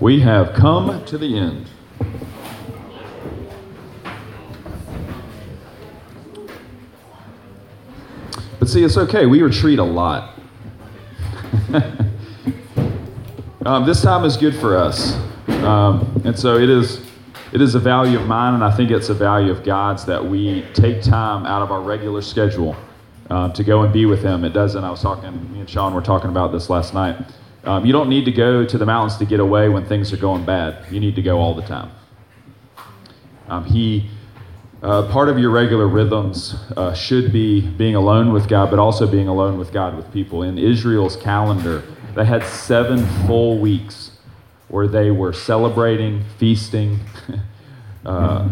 We have come to the end. But see, it's okay. We retreat a lot. um, this time is good for us. Um, and so it is, it is a value of mine, and I think it's a value of God's that we take time out of our regular schedule uh, to go and be with Him. It doesn't, I was talking, me and Sean were talking about this last night. Um, you don't need to go to the mountains to get away when things are going bad. You need to go all the time. Um, he, uh, part of your regular rhythms uh, should be being alone with God, but also being alone with God with people. In Israel's calendar, they had seven full weeks where they were celebrating, feasting, uh,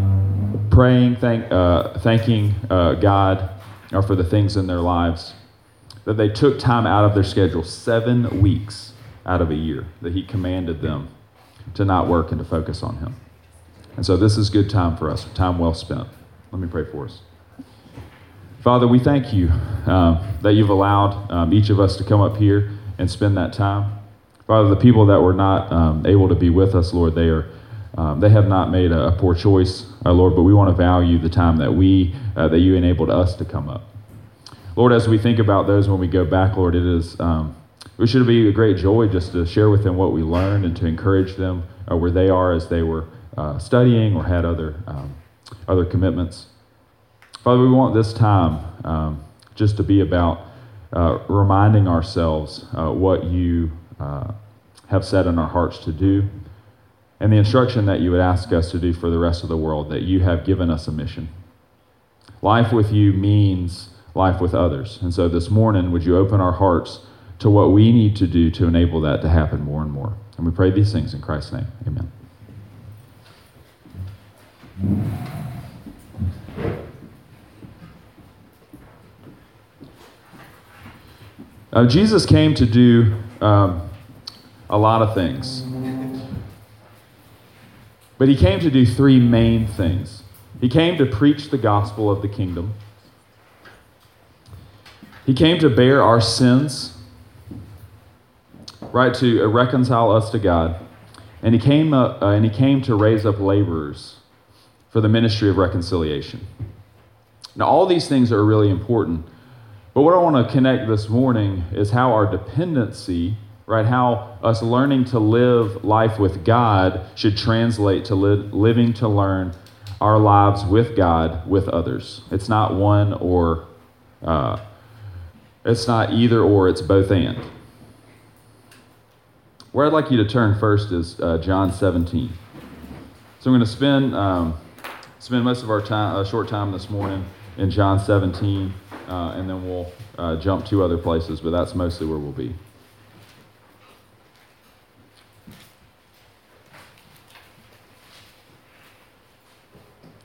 praying, thank, uh, thanking uh, God for the things in their lives. That they took time out of their schedule, seven weeks out of a year, that He commanded them to not work and to focus on Him. And so this is good time for us, time well spent. Let me pray for us. Father, we thank you um, that you've allowed um, each of us to come up here and spend that time. Father, the people that were not um, able to be with us, Lord, they are. Um, they have not made a, a poor choice, uh, Lord, but we want to value the time that we uh, that you enabled us to come up. Lord, as we think about those when we go back, Lord, it is um, it should be a great joy just to share with them what we learned and to encourage them uh, where they are as they were uh, studying or had other um, other commitments. Father, we want this time um, just to be about uh, reminding ourselves uh, what you uh, have set in our hearts to do and the instruction that you would ask us to do for the rest of the world, that you have given us a mission. Life with you means life with others. And so this morning, would you open our hearts to what we need to do to enable that to happen more and more? And we pray these things in Christ's name. Amen. Uh, Jesus came to do um, a lot of things. But he came to do three main things. He came to preach the gospel of the kingdom. He came to bear our sins, right, to reconcile us to God. And he came, uh, uh, and he came to raise up laborers for the ministry of reconciliation. Now, all these things are really important. But what I want to connect this morning is how our dependency, right, how us learning to live life with God should translate to li- living to learn our lives with God with others. It's not one or, uh, it's not either or, it's both and. Where I'd like you to turn first is uh, John 17. So I'm going to spend um, spend most of our time, uh, short time this morning in John 17 uh, and then we'll uh, jump to other places, but that's mostly where we'll be.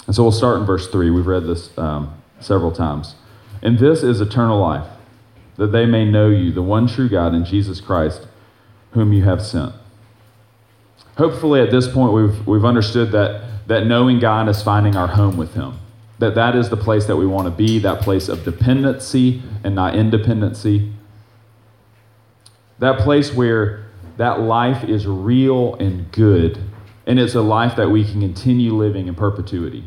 And so we'll start in verse 3. We've read this um, several times. And this is eternal life, that they may know you, the one true God, and Jesus Christ, whom you have sent. Hopefully, at this point, we've, we've understood that, that knowing God is finding our home with Him that that is the place that we want to be, that place of dependency and not independency. That place where that life is real and good, and it's a life that we can continue living in perpetuity.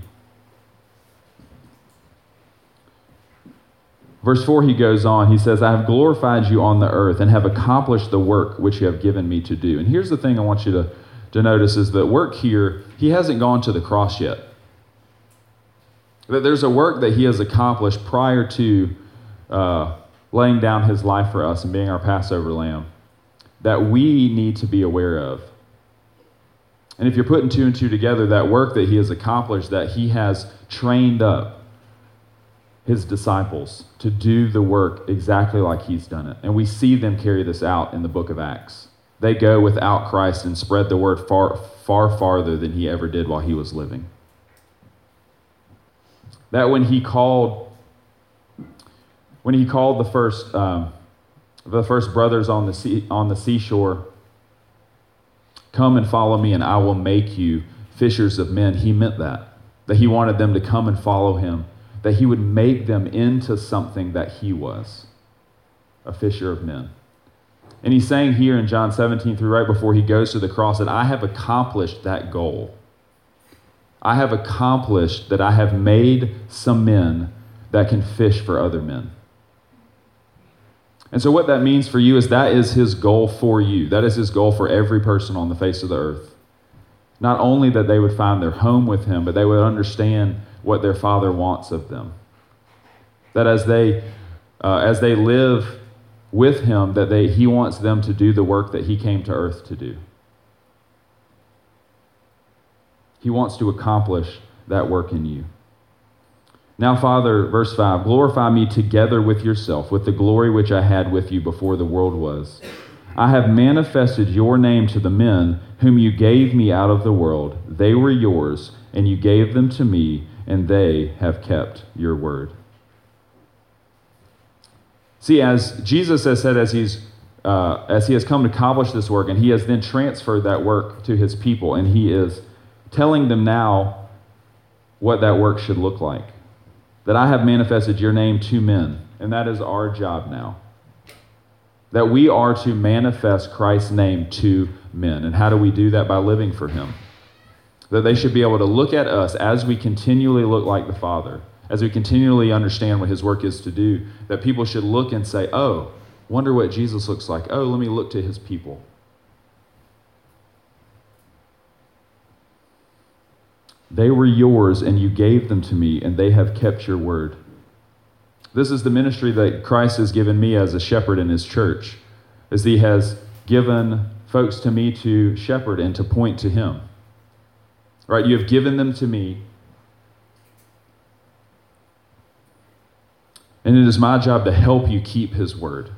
Verse 4, he goes on, he says, I have glorified you on the earth and have accomplished the work which you have given me to do. And here's the thing I want you to, to notice is that work here, he hasn't gone to the cross yet. That there's a work that he has accomplished prior to uh, laying down his life for us and being our Passover lamb that we need to be aware of. And if you're putting two and two together, that work that he has accomplished, that he has trained up his disciples to do the work exactly like he's done it. And we see them carry this out in the book of Acts. They go without Christ and spread the word far, far farther than he ever did while he was living. That when he called, when he called the first, um, the first brothers on the, sea, on the seashore, come and follow me and I will make you fishers of men, he meant that. That he wanted them to come and follow him, that he would make them into something that he was a fisher of men. And he's saying here in John 17 through right before he goes to the cross that I have accomplished that goal. I have accomplished that I have made some men that can fish for other men. And so, what that means for you is that is his goal for you. That is his goal for every person on the face of the earth. Not only that they would find their home with him, but they would understand what their father wants of them. That as they, uh, as they live with him, that they, he wants them to do the work that he came to earth to do. He wants to accomplish that work in you. Now, Father, verse 5 glorify me together with yourself, with the glory which I had with you before the world was. I have manifested your name to the men whom you gave me out of the world. They were yours, and you gave them to me, and they have kept your word. See, as Jesus has said, as he's uh, as he has come to accomplish this work, and he has then transferred that work to his people, and he is telling them now what that work should look like. That I have manifested your name to men, and that is our job now. That we are to manifest Christ's name to men. And how do we do that? By living for him. That they should be able to look at us as we continually look like the Father, as we continually understand what his work is to do, that people should look and say, oh, wonder what Jesus looks like. Oh, let me look to his people. They were yours, and you gave them to me, and they have kept your word. This is the ministry that Christ has given me as a shepherd in his church, as he has given folks to me to shepherd and to point to him. Right? You have given them to me. And it is my job to help you keep his word.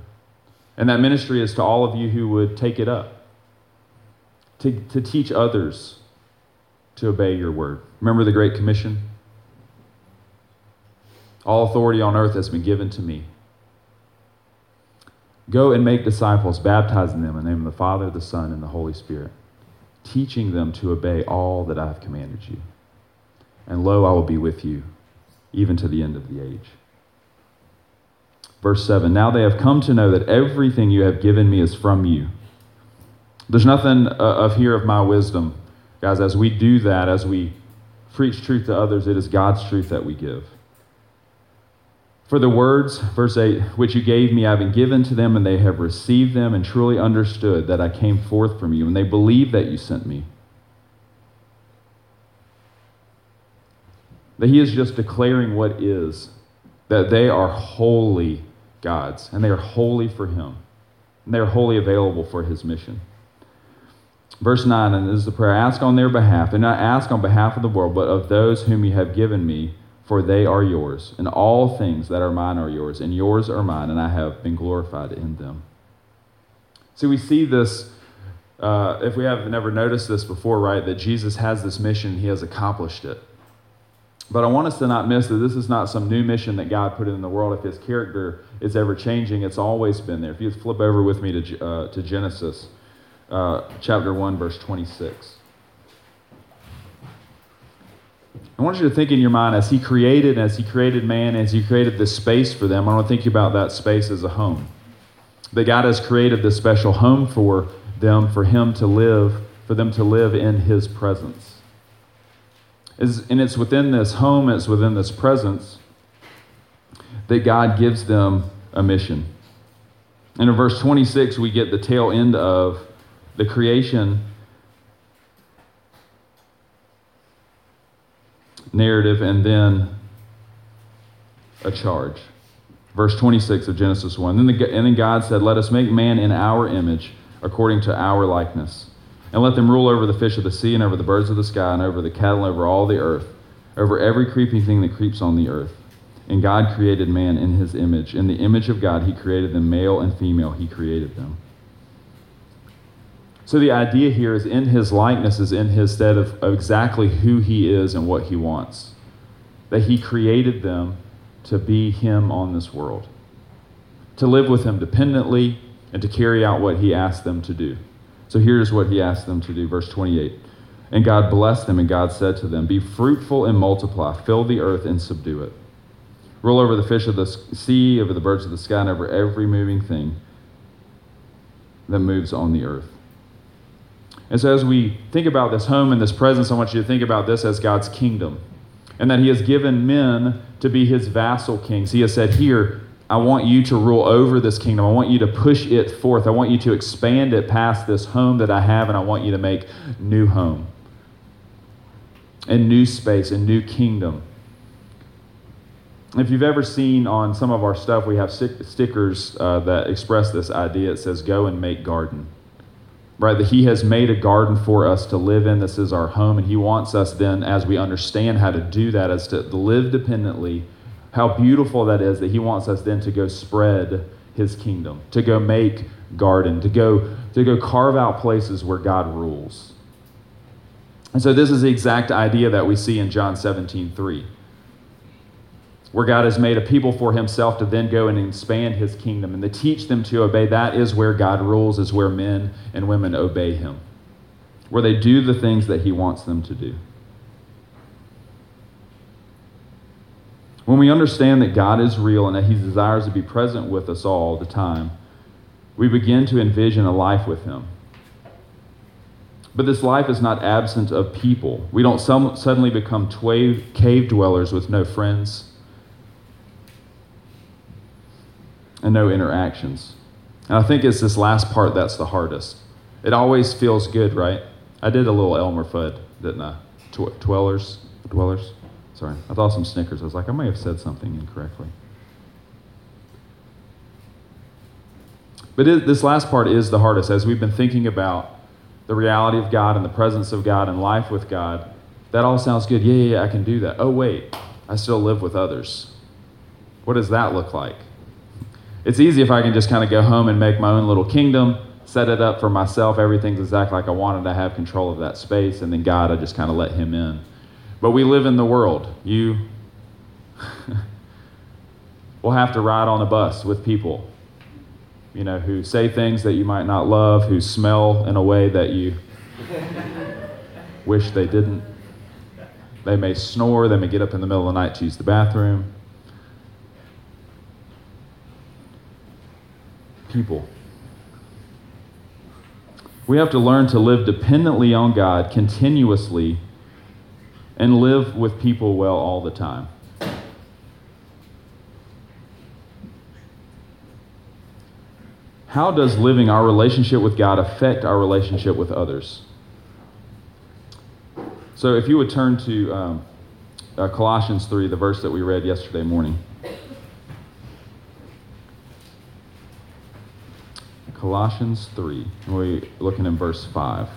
And that ministry is to all of you who would take it up, to, to teach others to obey your word. Remember the Great Commission? All authority on earth has been given to me. Go and make disciples, baptizing them in the name of the Father, the Son, and the Holy Spirit, teaching them to obey all that I have commanded you. And lo, I will be with you, even to the end of the age. Verse 7 Now they have come to know that everything you have given me is from you. There's nothing uh, of here of my wisdom. Guys, as we do that, as we preach truth to others, it is God's truth that we give. For the words, verse 8, which you gave me, I have given to them, and they have received them and truly understood that I came forth from you, and they believe that you sent me. That he is just declaring what is, that they are holy gods, and they are holy for him, and they are wholly available for his mission. Verse 9, and this is the prayer ask on their behalf, and not ask on behalf of the world, but of those whom you have given me for they are yours, and all things that are mine are yours, and yours are mine, and I have been glorified in them. See, we see this, uh, if we have never noticed this before, right, that Jesus has this mission, he has accomplished it. But I want us to not miss that this is not some new mission that God put in the world. If his character is ever changing, it's always been there. If you flip over with me to, uh, to Genesis uh, chapter 1, verse 26. I want you to think in your mind as He created, as He created man, as He created this space for them. I want to think about that space as a home. That God has created this special home for them, for Him to live, for them to live in His presence. And it's within this home, it's within this presence that God gives them a mission. And in verse 26, we get the tail end of the creation narrative and then a charge. Verse 26 of Genesis 1. Then the, and then God said, Let us make man in our image, according to our likeness. And let them rule over the fish of the sea, and over the birds of the sky, and over the cattle, and over all the earth, over every creeping thing that creeps on the earth. And God created man in his image. In the image of God, he created them, male and female, he created them. So the idea here is in his likeness is in his stead of, of exactly who he is and what he wants. That he created them to be him on this world, to live with him dependently, and to carry out what he asked them to do. So here's what he asked them to do, verse 28. And God blessed them, and God said to them, Be fruitful and multiply, fill the earth and subdue it. Rule over the fish of the sea, over the birds of the sky, and over every moving thing that moves on the earth. And so, as we think about this home and this presence, I want you to think about this as God's kingdom. And that He has given men to be His vassal kings. He has said, Here, I want you to rule over this kingdom. I want you to push it forth. I want you to expand it past this home that I have, and I want you to make new home and new space and new kingdom. If you've ever seen on some of our stuff, we have stickers uh, that express this idea. It says, Go and make garden right? That He has made a garden for us to live in. This is our home, and He wants us then, as we understand how to do that, as to live dependently, how beautiful that is, that He wants us then to go spread His kingdom, to go make garden, to go, to go carve out places where God rules. And so, this is the exact idea that we see in John 17 3 where God has made a people for himself to then go and expand his kingdom and to teach them to obey. That is where God rules, is where men and women obey him, where they do the things that he wants them to do. When we understand that God is real and that he desires to be present with us all the time, we begin to envision a life with him. But this life is not absent of people. We don't suddenly become cave dwellers with no friends and no interactions. And I think it's this last part that's the hardest. It always feels good, right? I did a little Elmer Fudd, didn't I? Tw- dwellers, dwellers. Sorry, I thought some Snickers. I was like, I may have said something incorrectly. But it, this last part is the hardest as we've been thinking about the reality of God and the presence of God and life with God. That all sounds good. Yeah, yeah, yeah, I can do that. Oh, wait, I still live with others. What does that look like? It's easy if I can just kind of go home and make my own little kingdom, set it up for myself. Everything's exactly like I wanted to have control of that space, and then God, I just kind of let Him in. But we live in the world. You will have to ride on a bus with people, you know, who say things that you might not love, who smell in a way that you wish they didn't. They may snore, they may get up in the middle of the night to use the bathroom. People. We have to learn to live dependently on God continuously and live with people well all the time. How does living our relationship with God affect our relationship with others? So, if you would turn to um, uh, Colossians 3, the verse that we read yesterday morning. Colossians 3. We're looking in verse 5.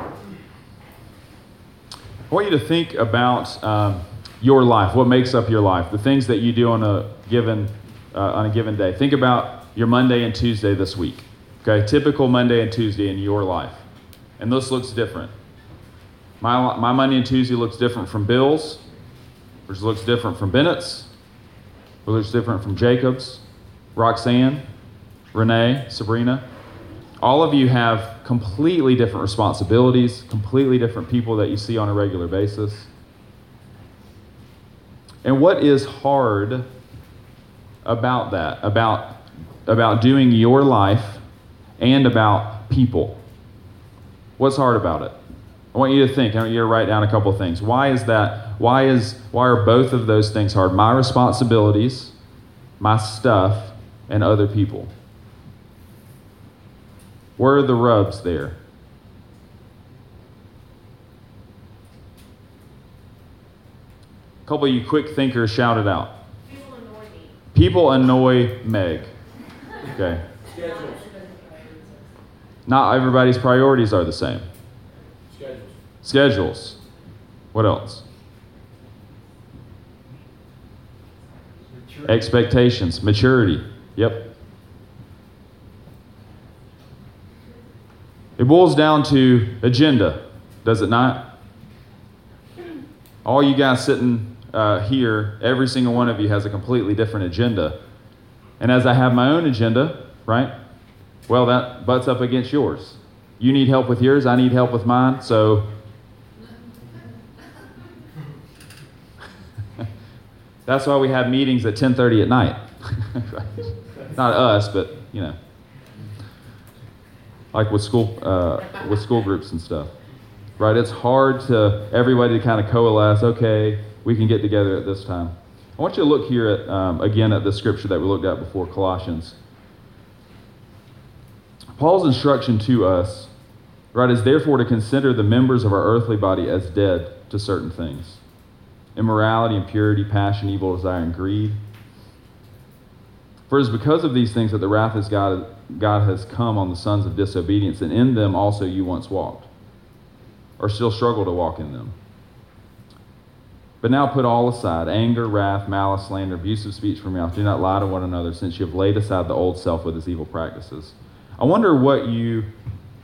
I want you to think about um, your life, what makes up your life, the things that you do on a given uh, on a given day. Think about your Monday and Tuesday this week. Okay, typical Monday and Tuesday in your life and this looks different. My, my Monday and Tuesday looks different from Bill's, which looks different from Bennett's, which looks different from Jacob's, Roxanne, Renee, Sabrina. All of you have completely different responsibilities, completely different people that you see on a regular basis. And what is hard about that, about, about doing your life and about people? What's hard about it? I want you to think. I want you to write down a couple of things. Why is that? Why is why are both of those things hard? My responsibilities, my stuff, and other people. Where are the rubs there? A couple of you quick thinkers shout it out. People annoy me. People annoy Meg. Okay. Not everybody's priorities are the same. Schedules. Schedules. What else? Maturity. Expectations, maturity. Yep. It boils down to agenda, does it not? All you guys sitting uh, here, every single one of you has a completely different agenda. And as I have my own agenda, right? Well, that butts up against yours. You need help with yours, I need help with mine. So that's why we have meetings at 10:30 at night. Not us, but you know, like with school uh, with school groups and stuff. Right? It's hard to everybody to kind of coalesce. Okay, we can get together at this time. I want you to look here at um, again at the scripture that we looked at before, Colossians. Paul's instruction to us, right, is therefore to consider the members of our earthly body as dead to certain things immorality, impurity, passion, evil desire, and greed. For it is because of these things that the wrath of God, God has come on the sons of disobedience, and in them also you once walked, or still struggle to walk in them. But now put all aside anger, wrath, malice, slander, abusive speech from your mouth. Do not lie to one another, since you have laid aside the old self with its evil practices. I wonder what you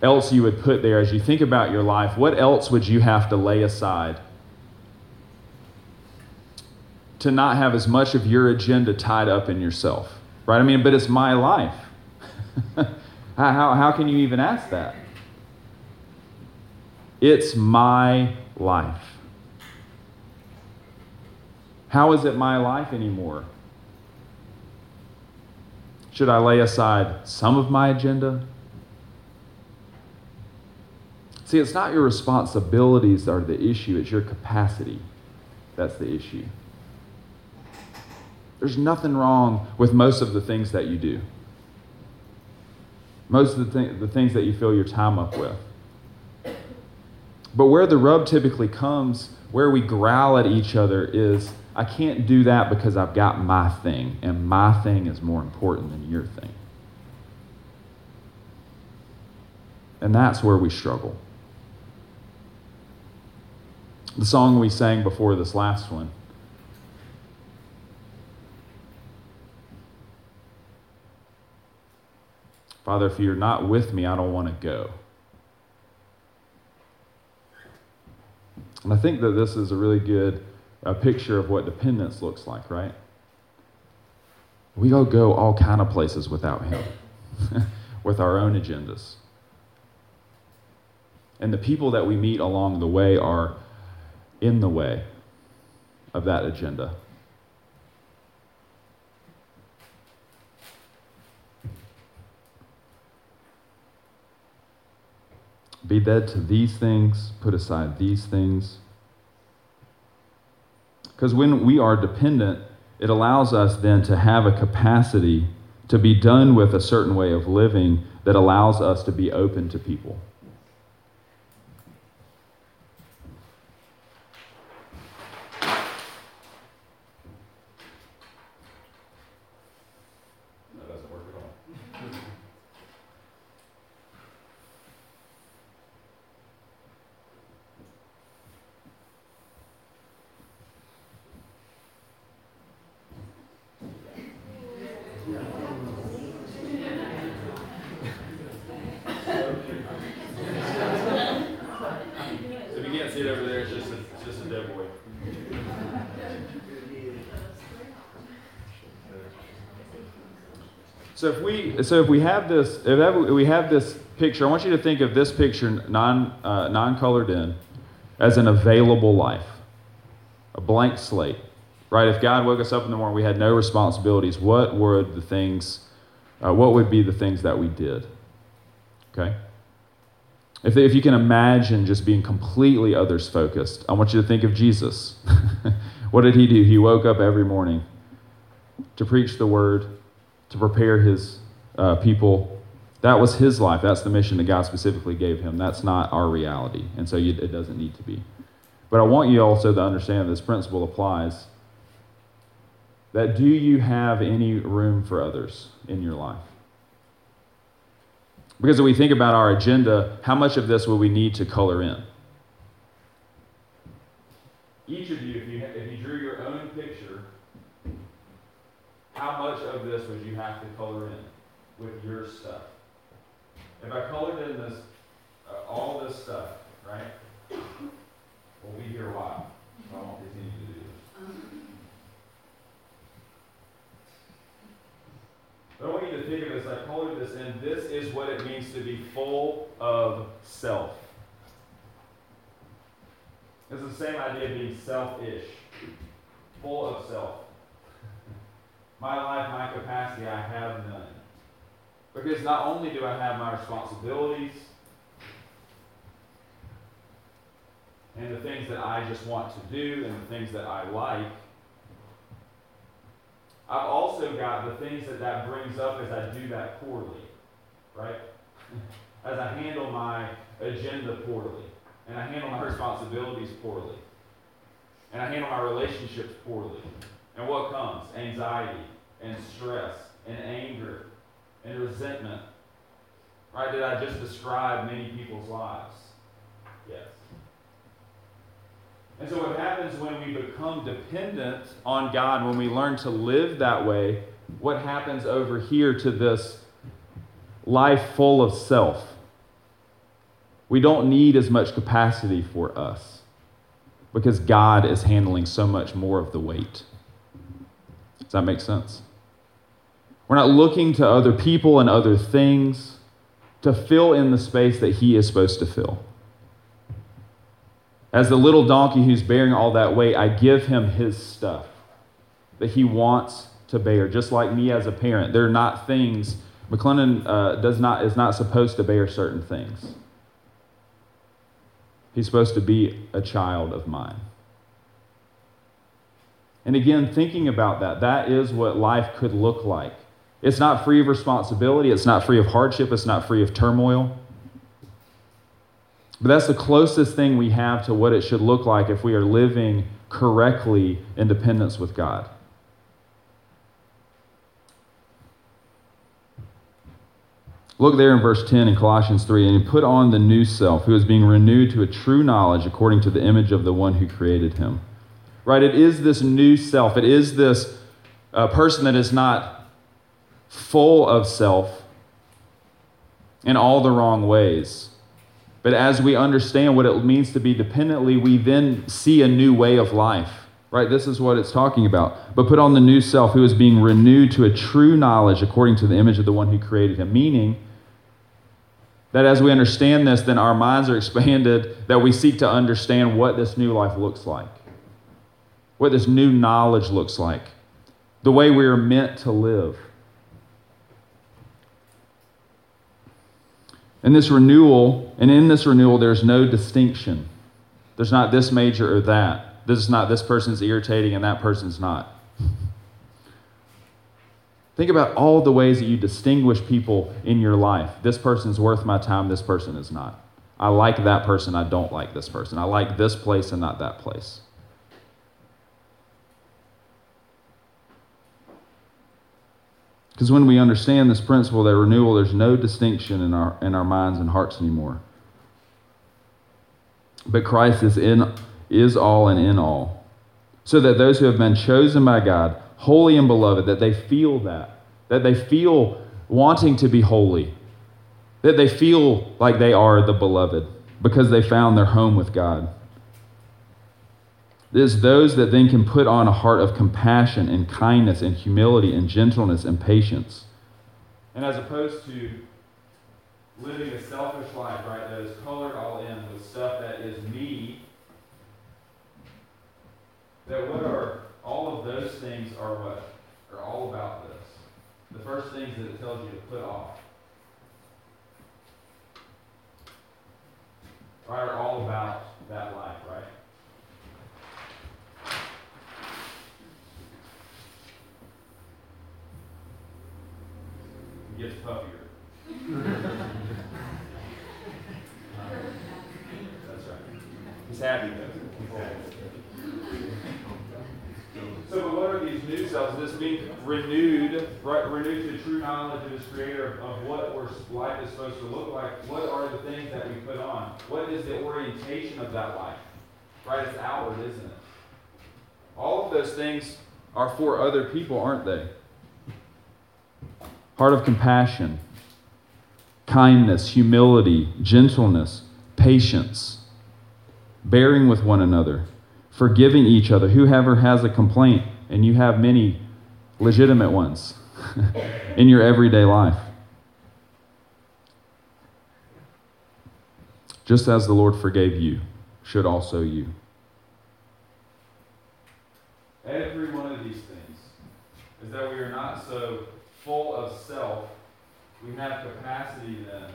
else you would put there as you think about your life. What else would you have to lay aside to not have as much of your agenda tied up in yourself? Right? I mean, but it's my life. how, how, how can you even ask that? It's my life. How is it my life anymore? Should I lay aside some of my agenda? See, it's not your responsibilities that are the issue, it's your capacity that's the issue. There's nothing wrong with most of the things that you do, most of the, th- the things that you fill your time up with. But where the rub typically comes, where we growl at each other, is I can't do that because I've got my thing, and my thing is more important than your thing. And that's where we struggle. The song we sang before this last one. Father, if you're not with me, I don't want to go. And I think that this is a really good a picture of what dependence looks like, right? We all go all kind of places without him, with our own agendas. And the people that we meet along the way are in the way of that agenda. Be dead to these things, put aside these things. Because when we are dependent, it allows us then to have a capacity to be done with a certain way of living that allows us to be open to people. So if we so if we have this if we have this picture, I want you to think of this picture non uh, non colored in as an available life, a blank slate, right? If God woke us up in the morning, we had no responsibilities. What would the things? Uh, what would be the things that we did? Okay. If, if you can imagine just being completely others focused, I want you to think of Jesus. what did he do? He woke up every morning to preach the word, to prepare his uh, people. That was his life. That's the mission that God specifically gave him. That's not our reality. And so you, it doesn't need to be. But I want you also to understand this principle applies that do you have any room for others in your life? Because if we think about our agenda, how much of this will we need to color in? Each of you, if you, if you drew your own picture how much of this would you have to color in with your stuff? If I colored in this, uh, all this stuff, right? We'll be here a while. So I won't continue to do this. But I want you to think of it as I colored this in. This is what it means to be full of self. It's the same idea of being selfish, full of self. My life, my capacity, I have none. Because not only do I have my responsibilities and the things that I just want to do and the things that I like, I've also got the things that that brings up as I do that poorly, right? As I handle my agenda poorly, and I handle my responsibilities poorly, and I handle my relationships poorly. And what comes? Anxiety, and stress, and anger, and resentment. Right? Did I just describe many people's lives? Yes. And so, what happens when we become dependent on God, when we learn to live that way, what happens over here to this life full of self? We don't need as much capacity for us because God is handling so much more of the weight. Does that make sense? We're not looking to other people and other things to fill in the space that He is supposed to fill. As the little donkey who's bearing all that weight, I give him his stuff that he wants to bear, just like me as a parent. They're not things, McLennan uh, does not, is not supposed to bear certain things. He's supposed to be a child of mine. And again, thinking about that, that is what life could look like. It's not free of responsibility, it's not free of hardship, it's not free of turmoil. But that's the closest thing we have to what it should look like if we are living correctly in dependence with God. Look there in verse 10 in Colossians 3 and put on the new self, who is being renewed to a true knowledge according to the image of the one who created him. Right? It is this new self. It is this uh, person that is not full of self in all the wrong ways but as we understand what it means to be dependently, we then see a new way of life. Right? This is what it's talking about. But put on the new self who is being renewed to a true knowledge according to the image of the one who created him. Meaning that as we understand this, then our minds are expanded, that we seek to understand what this new life looks like, what this new knowledge looks like, the way we are meant to live. And this renewal, and in this renewal, there's no distinction. There's not this major or that. This is not this person's irritating and that person's not. Think about all the ways that you distinguish people in your life. This person's worth my time, this person is not. I like that person, I don't like this person. I like this place and not that place. Because when we understand this principle that renewal, there's no distinction in our, in our minds and hearts anymore. But Christ is, in, is all and in all. So that those who have been chosen by God, holy and beloved, that they feel that, that they feel wanting to be holy, that they feel like they are the beloved because they found their home with God. It is those that then can put on a heart of compassion and kindness and humility and gentleness and patience. And as opposed to living a selfish life, right, that is colored all in with stuff that is me, that what are all of those things are what? Are all about this. The first things that it tells you to put off. Right, are all about that life, right? Gets puffier. That's right. He's happy though. He's happy. So, but what are these new selves? This being renewed, right, renewed to true knowledge of His Creator of what our life is supposed to look like. What are the things that we put on? What is the orientation of that life? Right, it's outward, isn't it? All of those things are for other people, aren't they? Heart of compassion, kindness, humility, gentleness, patience, bearing with one another, forgiving each other. Whoever has a complaint, and you have many legitimate ones in your everyday life. just as the Lord forgave you, should also you. Every one of these things is that we are not so full of self, we have capacity then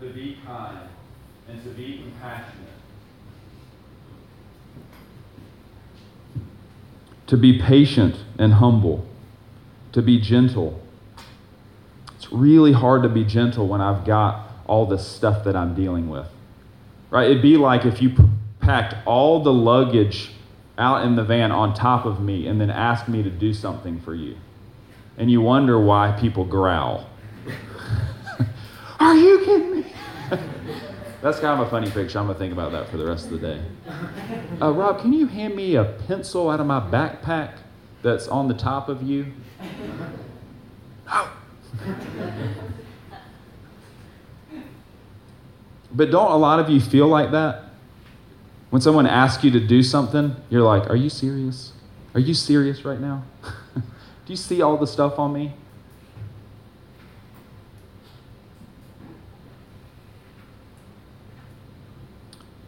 to be kind and to be compassionate. To be patient and humble. To be gentle. It's really hard to be gentle when I've got all the stuff that I'm dealing with. Right? It'd be like if you packed all the luggage out in the van on top of me and then asked me to do something for you. And you wonder why people growl. Are you kidding me? That's kind of a funny picture. I'm going to think about that for the rest of the day. Uh, Rob, can you hand me a pencil out of my backpack that's on the top of you? No. but don't a lot of you feel like that? When someone asks you to do something, you're like, Are you serious? Are you serious right now? Do you see all the stuff on me?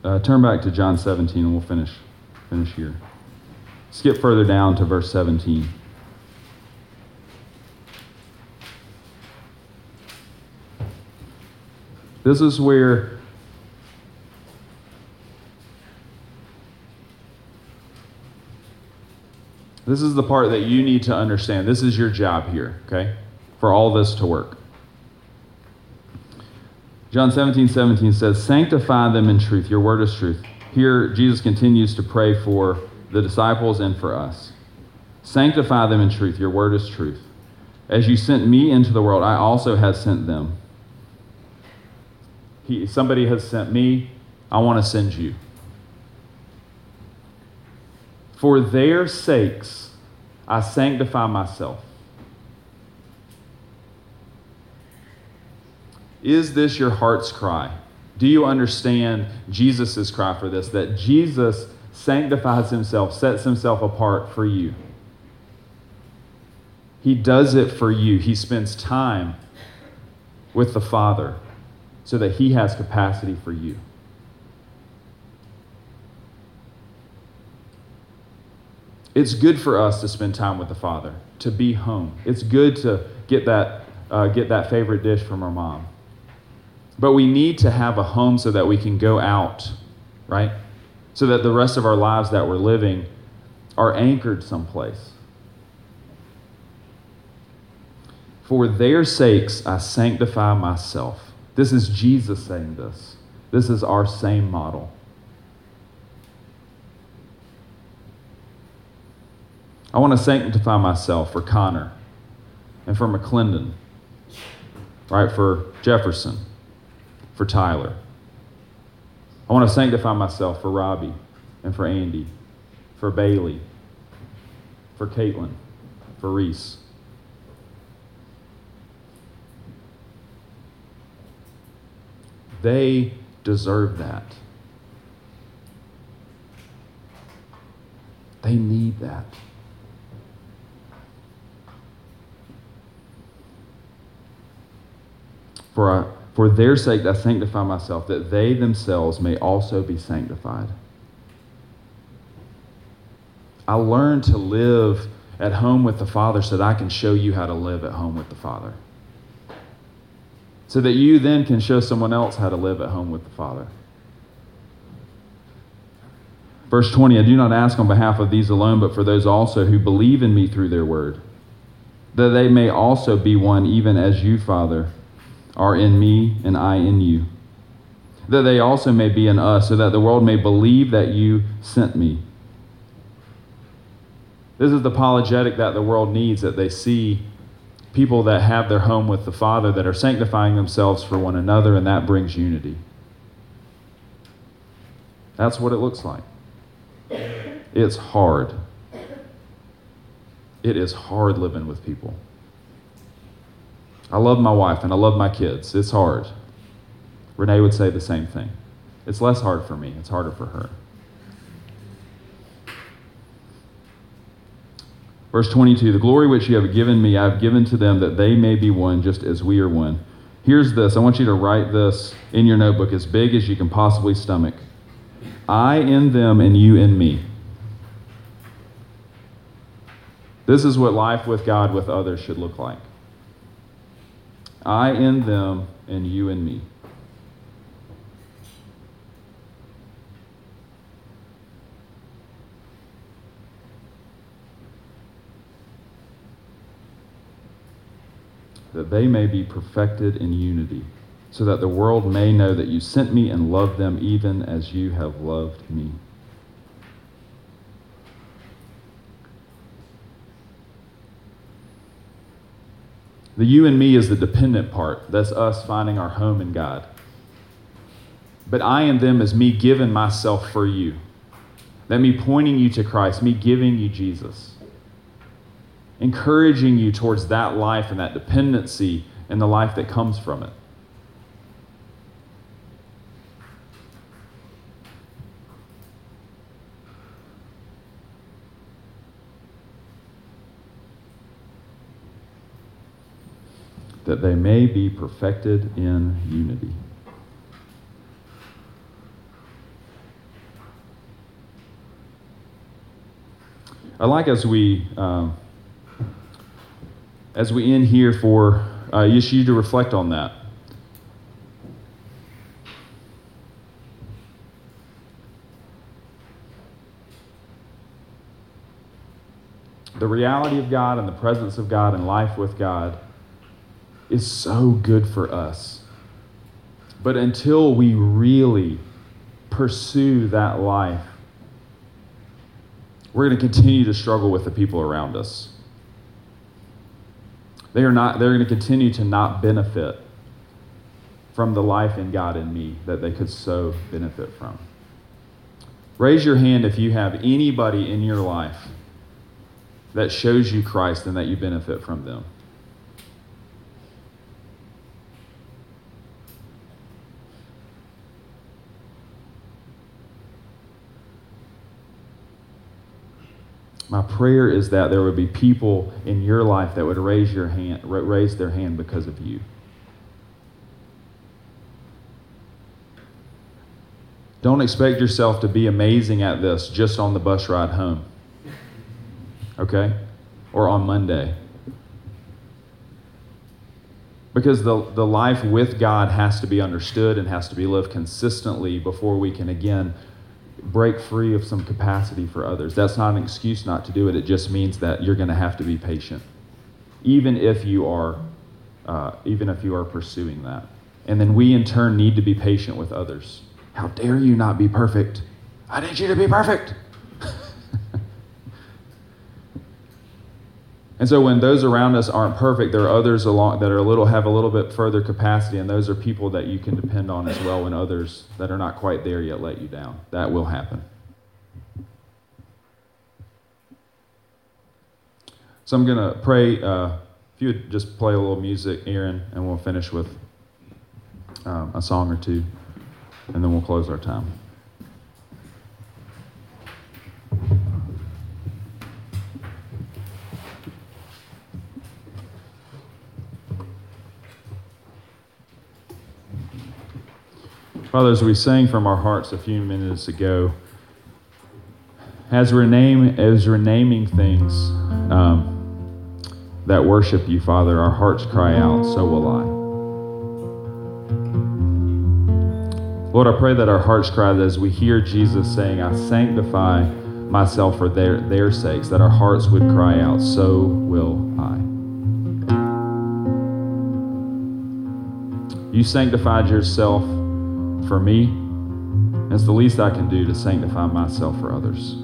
Uh, turn back to John 17 and we'll finish, finish here. Skip further down to verse 17. This is where This is the part that you need to understand. This is your job here, okay? For all this to work. John 17, 17 says, Sanctify them in truth. Your word is truth. Here, Jesus continues to pray for the disciples and for us. Sanctify them in truth. Your word is truth. As you sent me into the world, I also have sent them. He, somebody has sent me. I want to send you. For their sakes, I sanctify myself Is this your heart's cry? Do you understand Jesus' cry for this? That Jesus sanctifies himself, sets himself apart for you. He does it for you. He spends time with the Father so that he has capacity for you. It's good for us to spend time with the Father, to be home. It's good to get that, uh, get that favorite dish from our mom. But we need to have a home so that we can go out, right? So that the rest of our lives that we're living are anchored someplace. For their sakes, I sanctify myself. This is Jesus saying this. This is our same model. I want to sanctify myself for Connor and for McClendon, right? For Jefferson for Tyler. I want to sanctify myself for Robbie and for Andy, for Bailey, for Caitlin, for Reese. They deserve that. They need that. For a for their sake I sanctify myself, that they themselves may also be sanctified. I learned to live at home with the Father so that I can show you how to live at home with the Father. So that you then can show someone else how to live at home with the Father. Verse 20 I do not ask on behalf of these alone, but for those also who believe in me through their word, that they may also be one, even as you, Father are in me and I in you, that they also may be in us, so that the world may believe that you sent me. This is the apologetic that the world needs, that they see people that have their home with the Father that are sanctifying themselves for one another, and that brings unity. That's what it looks like. It's hard. It is hard living with people. I love my wife and I love my kids. It's hard. Renee would say the same thing. It's less hard for me, it's harder for her. Verse 22 The glory which you have given me, I have given to them that they may be one just as we are one. Here's this. I want you to write this in your notebook as big as you can possibly stomach. I in them and you in me. This is what life with God, with others, should look like. I in them and you in me. That they may be perfected in unity, so that the world may know that you sent me and loved them even as you have loved me. The you and me is the dependent part. That's us finding our home in God. But I and them is me giving myself for you. That me pointing you to Christ, me giving you Jesus. Encouraging you towards that life and that dependency and the life that comes from it. That they may be perfected in unity. I like as we um, as we end here for uh, just you to reflect on that. The reality of God and the presence of God and life with God is so good for us. But until we really pursue that life, we're going to continue to struggle with the people around us. They are not, they're going to continue to not benefit from the life in God and me that they could so benefit from. Raise your hand if you have anybody in your life that shows you Christ and that you benefit from them. My prayer is that there would be people in your life that would raise your hand, raise their hand because of you. Don't expect yourself to be amazing at this just on the bus ride home. Okay? Or on Monday. Because the, the life with God has to be understood and has to be lived consistently before we can again break free of some capacity for others. That's not an excuse not to do it. It just means that you're going to have to be patient, even if you are, uh, even if you are pursuing that. And then we in turn need to be patient with others. How dare you not be perfect? I need you to be perfect. And so when those around us aren't perfect, there are others along that are a little have a little bit further capacity, and those are people that you can depend on as well when others that are not quite there yet let you down. That will happen. So I'm gonna pray. Uh, if you would just play a little music, Aaron, and we'll finish with um, a song or two, and then we'll close our time. Father, as we sang from our hearts a few minutes ago, as we're, name, as we're naming things um, that worship you, Father, our hearts cry out, so will I. Lord, I pray that our hearts cry that as we hear Jesus saying, I sanctify myself for their, their sakes, that our hearts would cry out, so will I. You sanctified yourself for me, it's the least I can do to sanctify myself for others.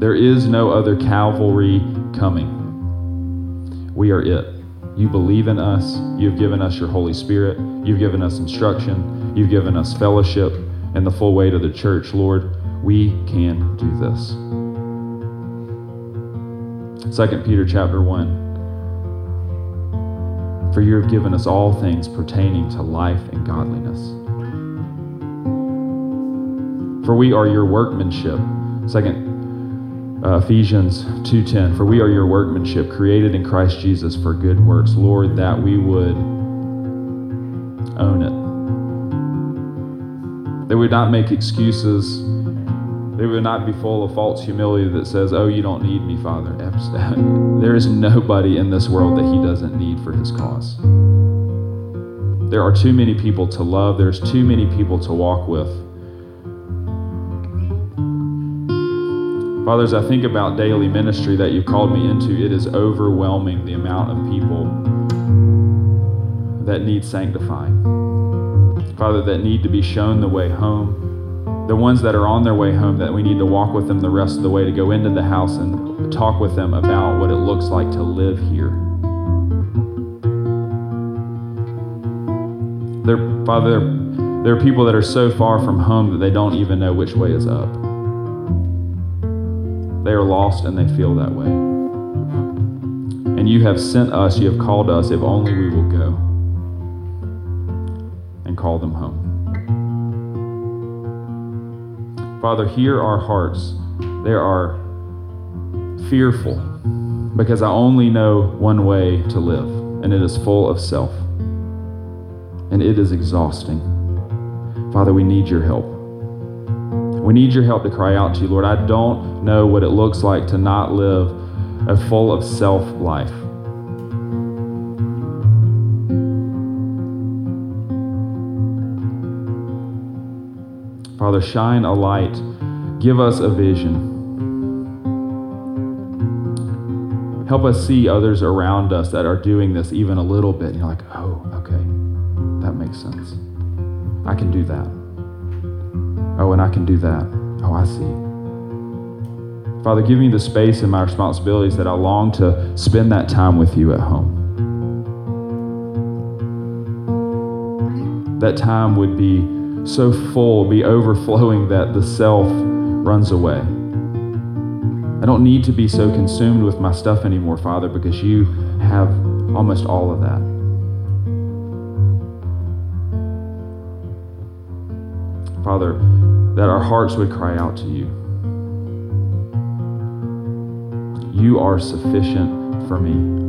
There is no other Calvary coming. We are it. You believe in us. You've given us your Holy Spirit. You've given us instruction. You've given us fellowship and the full weight of the church. Lord, we can do this. 2 Peter chapter 1 for you have given us all things pertaining to life and godliness. For we are your workmanship. Second uh, Ephesians 2:10 For we are your workmanship created in Christ Jesus for good works Lord that we would own it they would not make excuses they would not be full of false humility that says oh you don't need me father there is nobody in this world that he doesn't need for his cause there are too many people to love there's too many people to walk with Fathers, I think about daily ministry that you've called me into. It is overwhelming the amount of people that need sanctifying. Father, that need to be shown the way home. The ones that are on their way home, that we need to walk with them the rest of the way, to go into the house and talk with them about what it looks like to live here. There, Father, there are people that are so far from home that they don't even know which way is up. They are lost and they feel that way. And you have sent us, you have called us, if only we will go and call them home. Father, hear our hearts. They are fearful because I only know one way to live, and it is full of self. And it is exhausting. Father, we need your help. We need your help to cry out to you, Lord. I don't know what it looks like to not live a full of self life. Father, shine a light. Give us a vision. Help us see others around us that are doing this even a little bit. And you're like, oh, okay, that makes sense. I can do that. Oh, and I can do that. Oh, I see. Father, give me the space and my responsibilities that I long to spend that time with you at home. That time would be so full, be overflowing that the self runs away. I don't need to be so consumed with my stuff anymore, Father, because you have almost all of that. Father, that our hearts would cry out to you. You are sufficient for me.